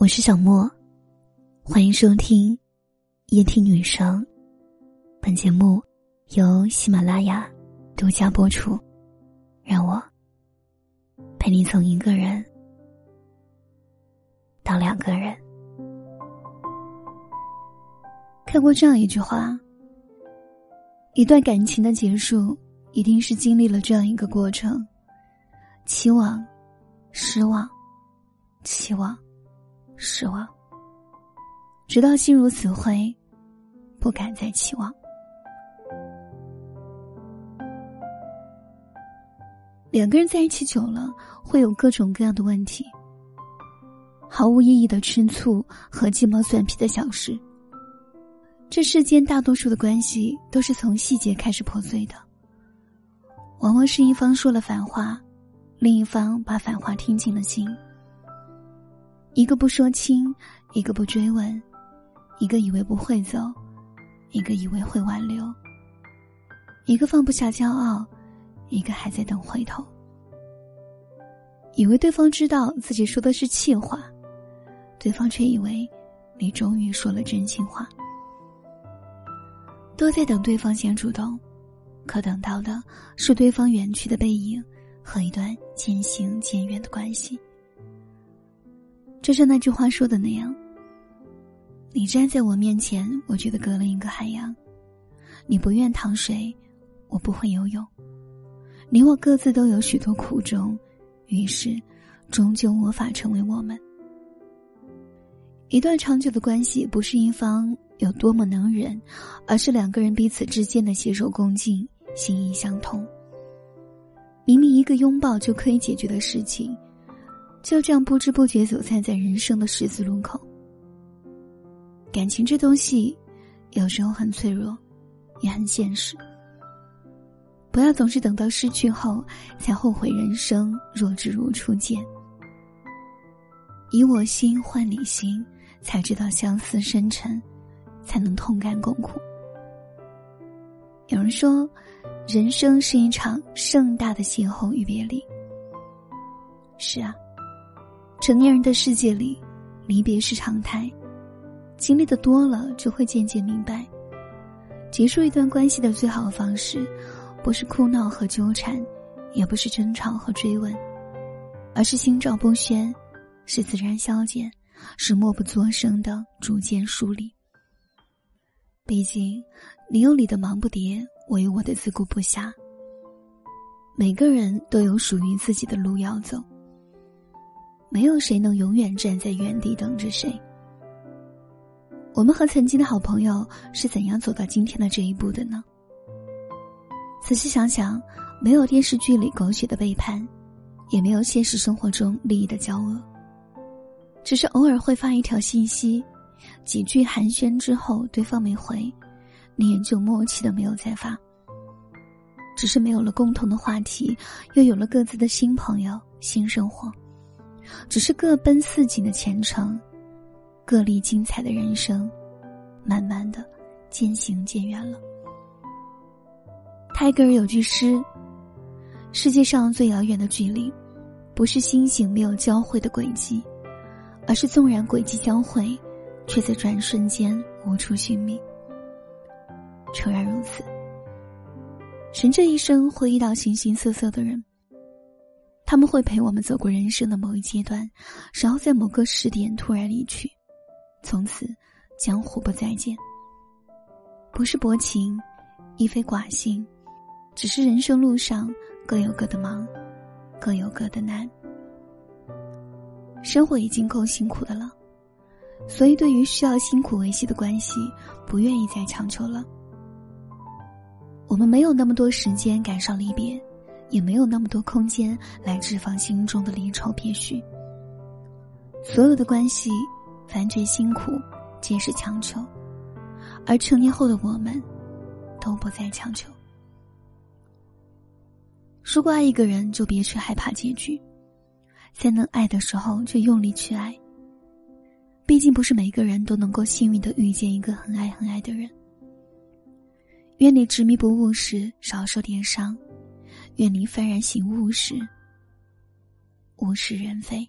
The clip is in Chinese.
我是小莫，欢迎收听夜听女生。本节目由喜马拉雅独家播出。让我陪你从一个人到两个人。看过这样一句话：一段感情的结束，一定是经历了这样一个过程：期望、失望、期望。失望，直到心如死灰，不敢再期望。两个人在一起久了，会有各种各样的问题，毫无意义的吃醋和鸡毛蒜皮的小事。这世间大多数的关系都是从细节开始破碎的，往往是一方说了反话，另一方把反话听进了心。一个不说清，一个不追问，一个以为不会走，一个以为会挽留。一个放不下骄傲，一个还在等回头。以为对方知道自己说的是气话，对方却以为你终于说了真心话。都在等对方先主动，可等到的是对方远去的背影和一段渐行渐远的关系。就像那句话说的那样，你站在我面前，我觉得隔了一个海洋。你不愿趟水，我不会游泳。你我各自都有许多苦衷，于是，终究无法成为我们。一段长久的关系，不是一方有多么能忍，而是两个人彼此之间的携手共进，心意相通。明明一个拥抱就可以解决的事情。就这样不知不觉走散在人生的十字路口。感情这东西，有时候很脆弱，也很现实。不要总是等到失去后才后悔人生若只如初见。以我心换你心，才知道相思深沉，才能同甘共苦。有人说，人生是一场盛大的邂逅与别离。是啊。成年人的世界里，离别是常态。经历的多了，就会渐渐明白，结束一段关系的最好的方式，不是哭闹和纠缠，也不是争吵和追问，而是心照不宣，是自然消减，是默不作声的逐渐疏离。毕竟，你有你的忙不迭，我有我的自顾不暇。每个人都有属于自己的路要走。没有谁能永远站在原地等着谁。我们和曾经的好朋友是怎样走到今天的这一步的呢？仔细想想，没有电视剧里狗血的背叛，也没有现实生活中利益的交恶，只是偶尔会发一条信息，几句寒暄之后，对方没回，你也就默契的没有再发。只是没有了共同的话题，又有了各自的新朋友、新生活。只是各奔似锦的前程，各历精彩的人生，慢慢的渐行渐远了。泰戈尔有句诗：“世界上最遥远的距离，不是星星没有交汇的轨迹，而是纵然轨迹交汇，却在转瞬间无处寻觅。”诚然如此，人这一生会遇到形形色色的人。他们会陪我们走过人生的某一阶段，然后在某个时点突然离去，从此江湖不再见。不是薄情，亦非寡性，只是人生路上各有各的忙，各有各的难。生活已经够辛苦的了，所以对于需要辛苦维系的关系，不愿意再强求了。我们没有那么多时间赶上离别。也没有那么多空间来置放心中的离愁别绪。所有的关系，凡觉辛苦，皆是强求，而成年后的我们，都不再强求。如果爱一个人，就别去害怕结局，在能爱的时候就用力去爱。毕竟不是每个人都能够幸运的遇见一个很爱很爱的人。愿你执迷不悟时少受点伤。愿你幡然醒悟时，物是人非。